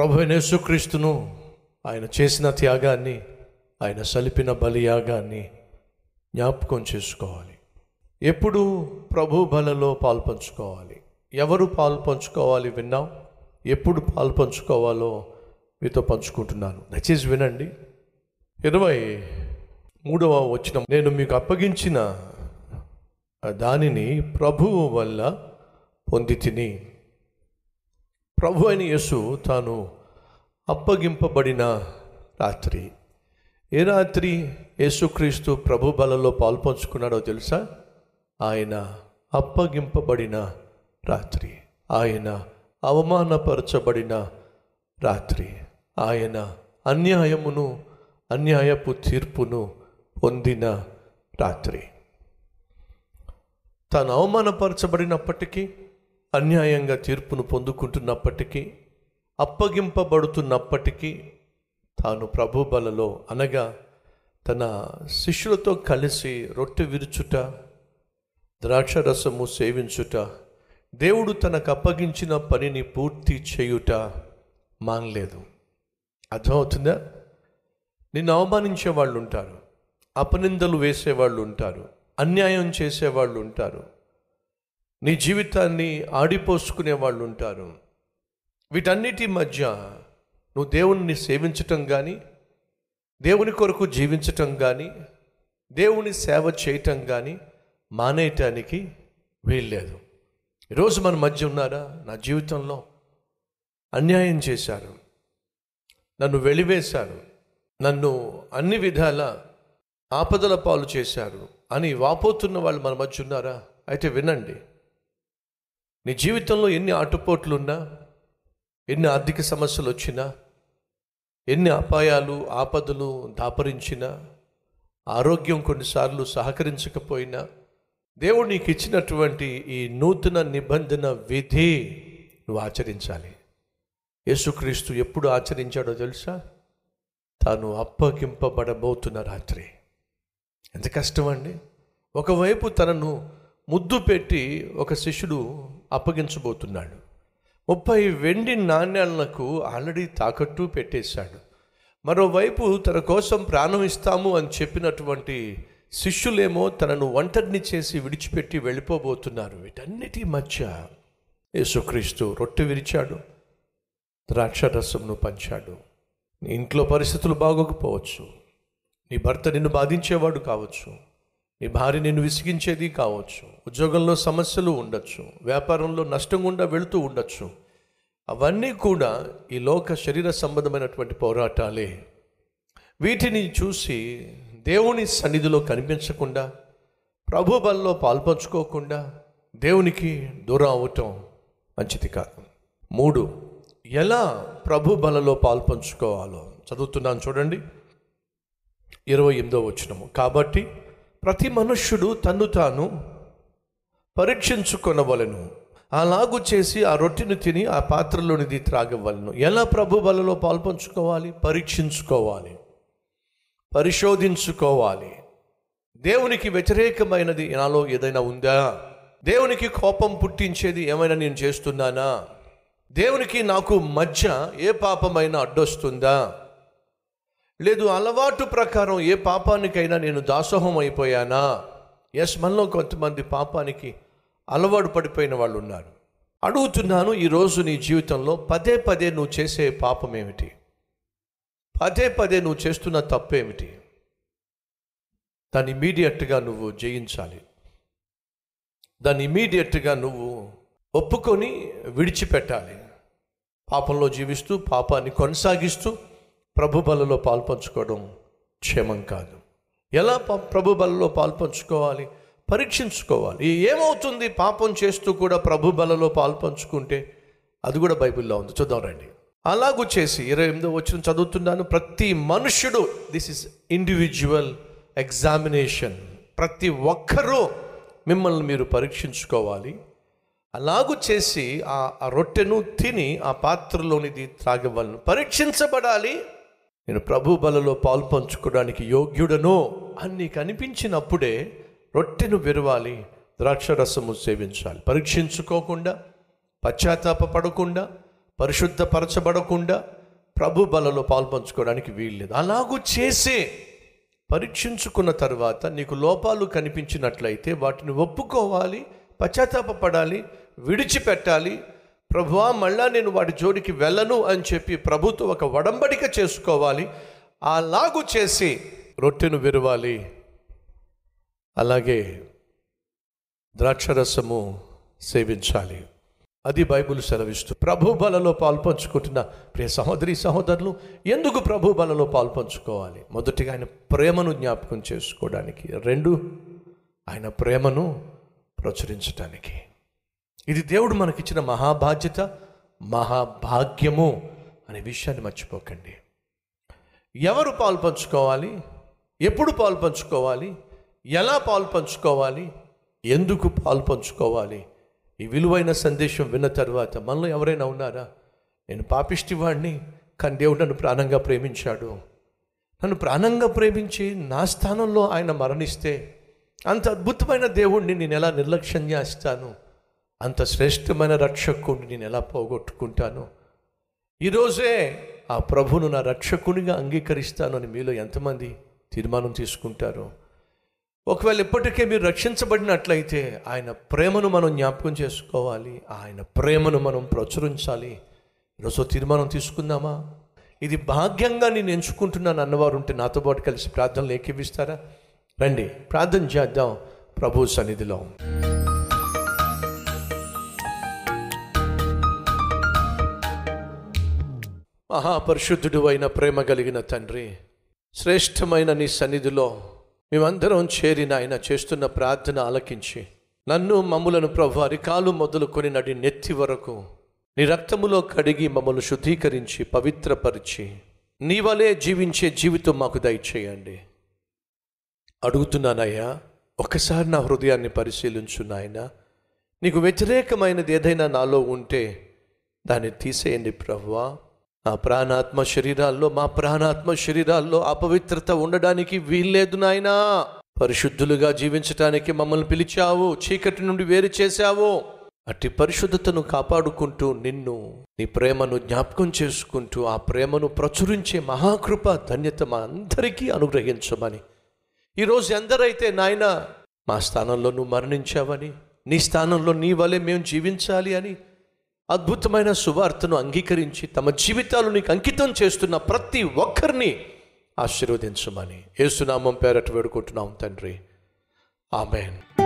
ప్రభు యేసుక్రీస్తును ఆయన చేసిన త్యాగాన్ని ఆయన సలిపిన బలియాగాన్ని జ్ఞాపకం చేసుకోవాలి. ఎప్పుడు ప్రభు బలలో పాల్పంచుకోవాలి. ఎవరు పాల్పంచుకోవాలి విన్నాం ఎప్పుడు పాల్పంచుకోవాలో మీతో పంచుకుంటున్నాను. దయచేసి వినండి. ఇరవై మూడవ వచ్చిన నేను మీకు అప్పగించిన దానిని ప్రభువు వల్ల పొంది తిని. ప్రభు అయిన యేసు తాను అప్పగింపబడిన రాత్రి. ఏ రాత్రి యేసుక్రీస్తు ప్రభు బలలో పాల్పంచుకున్నాడో తెలుసా? ఆయన అప్పగింపబడిన రాత్రి. ఆయన అవమానపరచబడిన రాత్రి. ఆయన అన్యాయమును అన్యాయపు తీర్పును పొందిన రాత్రి. తాను అవమానపరచబడినప్పటికీ అన్యాయంగా తీర్పును పొందుకుంటున్నప్పటికీ అప్పగింపబడుతున్నప్పటికీ తాను ప్రభు బలలో అనగా తన శిష్యులతో కలిసి రొట్టె విరుచుట ద్రాక్షరసము సేవించుట దేవుడు తనకు అప్పగించిన పనిని పూర్తి చేయుట మానలేదు. అర్థమవుతుందా? నిన్ను అవమానించే వాళ్ళు ఉంటారు అపనిందలు వేసేవాళ్ళు ఉంటారు అన్యాయం చేసేవాళ్ళు ఉంటారు నీ జీవితాన్ని ఆడిపోసుకునే వాళ్ళు ఉంటారు వీటన్నిటి మధ్య నువ్వు దేవుణ్ణి సేవించటం కానీ దేవుని కొరకు జీవించటం కానీ దేవుని సేవ చేయటం కానీ మానేయటానికి వీల్లేదు. ఈరోజు మన మధ్య ఉన్నారా? నా జీవితంలో అన్యాయం చేశారు. నన్ను వెలివేశారు. నన్ను అన్ని విధాల ఆపదల పాలు చేశారు అని వాపోతున్న వాళ్ళు మన మధ్య ఉన్నారా? అయితే వినండి. నీ జీవితంలో ఎన్ని ఆటుపోట్లున్నా ఎన్ని ఆర్థిక సమస్యలు వచ్చినా ఎన్ని అపాయాలు ఆపదలు దాపరించినా ఆరోగ్యం కొన్నిసార్లు సహకరించకపోయినా దేవుడు నీకు ఇచ్చినటువంటి ఈ నూతన నిబంధన విధి నువ్వు ఆచరించాలి. యేసుక్రీస్తు ఎప్పుడు ఆచరించాడో తెలుసా? తాను అప్పగింపబడబోతున్న రాత్రి. ఎంత కష్టం అండి ఒకవైపు తనను ముద్దు పెట్టి ఒక శిష్యుడు అప్పగించబోతున్నాడు. ముప్పై వెండి నాణ్యాలకు ఆల్రెడీ తాకట్టు పెట్టేశాడు. మరోవైపు తన కోసం ప్రాణం ఇస్తాము అని చెప్పినటువంటి శిష్యులేమో తనను ఒంటరిని చేసి విడిచిపెట్టి వెళ్ళిపోబోతున్నారు. వీటన్నిటి మధ్య యేసుక్రీస్తు రొట్టె విరిచాడు ద్రాక్షరసంను పంచాడు. నీ ఇంట్లో పరిస్థితులు బాగోకపోవచ్చు. నీ భర్త నిన్ను బాధించేవాడు కావచ్చు. నీ భార్య నిన్ను విసిగించేది కావచ్చు. ఉద్యోగంలో సమస్యలు ఉండొచ్చు వ్యాపారంలో నష్టం గుండా వెళుతూ ఉండొచ్చు. అవన్నీ కూడా ఈ లోక శరీర సంబంధమైనటువంటి పోరాటాలే. వీటిని చూసి దేవుని సన్నిధిలో కనిపించకుండా ప్రభు బల్లో పాల్పంచుకోకుండా దేవునికి దూరం అవటం మంచిది కాదు. మూడు ఎలా ప్రభు బలలో పాల్పంచుకోవాలో చదువుతున్నాను చూడండి. ఇరవై ఎనిమిదో వచ్చినము కాబట్టి ప్రతి మనుష్యుడు తన్ను తాను పరీక్షించుకొనవలను. అలాగు చేసి ఆ రొట్టెను తిని ఆ పాత్రలోనిది త్రాగవలను. ఎలా ప్రభు బలలో పాల్పంచుకోవాలి? పరీక్షించుకోవాలి. పరిశోధించుకోవాలి. దేవునికి వ్యతిరేకమైనది నాలో ఏదైనా ఉందా? దేవునికి కోపం పుట్టించేది ఏమైనా నేను చేస్తున్నానా? దేవునికి నాకు మధ్య ఏ పాపమైనా అడ్డొస్తుందా? లేదు అలవాటు ప్రకారం ఏ పాపానికైనా నేను దాసోహం అయిపోయానా? ఎస్ మనలో కొంతమంది పాపానికి అలవాటు పడిపోయిన వాళ్ళు ఉన్నారు అడుగుతున్నాను ఈరోజు నీ జీవితంలో పదే పదే నువ్వు చేసే పాపం ఏమిటి? పదే పదే నువ్వు చేస్తున్న తప్పేమిటి దాన్ని ఇమీడియట్గా నువ్వు జయించాలి. దాన్ని ఇమీడియట్గా నువ్వు ఒప్పుకొని విడిచిపెట్టాలి. పాపంలో జీవిస్తూ పాపాన్ని కొనసాగిస్తూ ప్రభుబలలో పాల్పంచుకోవడం క్షేమం కాదు. ఎలా ప- ప్రభు బలలో పాల్పంచుకోవాలి? పరీక్షించుకోవాలి. ఏమవుతుంది? పాపం చేస్తూ కూడా ప్రభు బలలో పాల్పంచుకుంటే అది కూడా బైబిల్లో ఉంది. చూద్దాం రండి. అలాగూ చేసి ఇరవై ఎనిమిదో వచ్చిన చదువుతున్నాను. ప్రతి మనుష్యుడు దిస్ ఇస్ ఇండివిజువల్ ఎగ్జామినేషన్ ప్రతి ఒక్కరూ మిమ్మల్ని మీరు పరీక్షించుకోవాలి. అలాగూ చేసి ఆ రొట్టెను తిని ఆ పాత్రలోనిది త్రాగవలను పరీక్షించబడాలి. నేను ప్రభు బలలో పాల్పంచుకోవడానికి యోగ్యుడను అని నీకు అనిపించినప్పుడే రొట్టెను విరవాలి ద్రాక్షరసము సేవించాలి. పరీక్షించుకోకుండా పశ్చాత్తాప పడకుండా పరిశుద్ధపరచబడకుండా ప్రభు బలలో పాల్పంచుకోవడానికి వీల్లేదు. అలాగూ చేసే పరీక్షించుకున్న తర్వాత నీకు లోపాలు కనిపించినట్లయితే వాటిని ఒప్పుకోవాలి పశ్చాత్తాపపడాలి విడిచిపెట్టాలి. ప్రభువా మళ్ళా నేను వాటి జోడికి వెళ్ళను అని చెప్పి ప్రభుత్వం ఒక వడంబడిక చేసుకోవాలి. అలాగూ చేసి రొట్టెను విరవాలి అలాగే ద్రాక్షరసము సేవించాలి. అది బైబిల్ సెలవిస్తూ ప్రభు బలలో పాల్పంచుకుంటున్న ప్రియ సహోదరి సహోదరులు ఎందుకు ప్రభు బలలో పాల్పంచుకోవాలి? మొదటిగా ఆయన ప్రేమను జ్ఞాపకం చేసుకోవడానికి రెండు ఆయన ప్రేమను ప్రచురించడానికి ఇది దేవుడు మనకిచ్చిన మహాబాధ్యత మహాభాగ్యము అనే విషయాన్ని మర్చిపోకండి. ఎవరు పాల్పంచుకోవాలి? ఎప్పుడు పాల్పంచుకోవాలి? ఎలా పాలు పంచుకోవాలి? ఎందుకు పాలు పంచుకోవాలి? ఈ విలువైన సందేశం విన్న తర్వాత మనలో ఎవరైనా ఉన్నారా? నేను పాపిష్టివాడిని కానీ దేవుడు నన్ను ప్రాణంగా ప్రేమించాడు. నన్ను ప్రాణంగా ప్రేమించి నా స్థానంలో ఆయన మరణిస్తే అంత అద్భుతమైన దేవుణ్ణి నేను ఎలా నిర్లక్ష్యం చేస్తాను? అంత శ్రేష్టమైన రక్షకుడిని నేను ఎలా పోగొట్టుకుంటాను? ఈరోజే ఆ ప్రభును నా రక్షకునిగా అంగీకరిస్తాను అని మీలో ఎంతమంది తీర్మానం తీసుకుంటారు? ఒకవేళ ఇప్పటికే మీరు రక్షించబడినట్లయితే ఆయన ప్రేమను మనం జ్ఞాపకం చేసుకోవాలి. ఆయన ప్రేమను మనం ప్రచురించాలి. ఈరోజు తీర్మానం తీసుకుందామా? ఇది భాగ్యంగా నేను ఎంచుకుంటున్నాను అన్నవారు ఉంటే నాతో పాటు కలిసి ప్రార్థనలు ఏకీవిస్తారా? రండి ప్రార్థన చేద్దాం ప్రభు సన్నిధిలో. మహాపరిశుద్ధుడు అయిన ప్రేమ కలిగిన తండ్రి శ్రేష్టమైన నీ సన్నిధిలో మేమందరం చేరిన ఆయన చేస్తున్న ప్రార్థన ఆలకించి నన్ను మమ్ములను ప్రభు అరికాలు మొదలుకొని నడి నెత్తి వరకు నీ రక్తములో కడిగి మమ్మల్ని శుద్ధీకరించి పవిత్రపరిచి నీ వలే జీవించే జీవితం మాకు దయచేయండి. అడుగుతున్నానయ్యా ఒకసారి నా హృదయాన్ని పరిశీలించు నాయన. నీకు వ్యతిరేకమైనది ఏదైనా నాలో ఉంటే దాన్ని తీసేయండి ప్రభువా ఆ ప్రాణాత్మ శరీరాల్లో మా ప్రాణాత్మ శరీరాల్లో అపవిత్రత ఉండడానికి వీల్లేదు నాయనా. పరిశుద్ధులుగా జీవించటానికి మమ్మల్ని పిలిచావు చీకటి నుండి వేరు చేశావు. అట్టి పరిశుద్ధతను కాపాడుకుంటూ నిన్ను నీ ప్రేమను జ్ఞాపకం చేసుకుంటూ ఆ ప్రేమను ప్రచురించే మహాకృప ధన్యత మా అందరికీ అనుగ్రహించమని. ఈరోజు ఎందరైతే నాయన మా స్థానంలో నువ్వు మరణించావని నీ స్థానంలో నీ వలె మేము జీవించాలి అని అద్భుతమైన సువార్తను అంగీకరించి తమ జీవితాలు నీకు అంకితం చేస్తున్న ప్రతి ఒక్కరిని ఆశీర్వదించమని ఏసునామం పేరట వేడుకుంటున్నాం తండ్రి. ఆమెన్.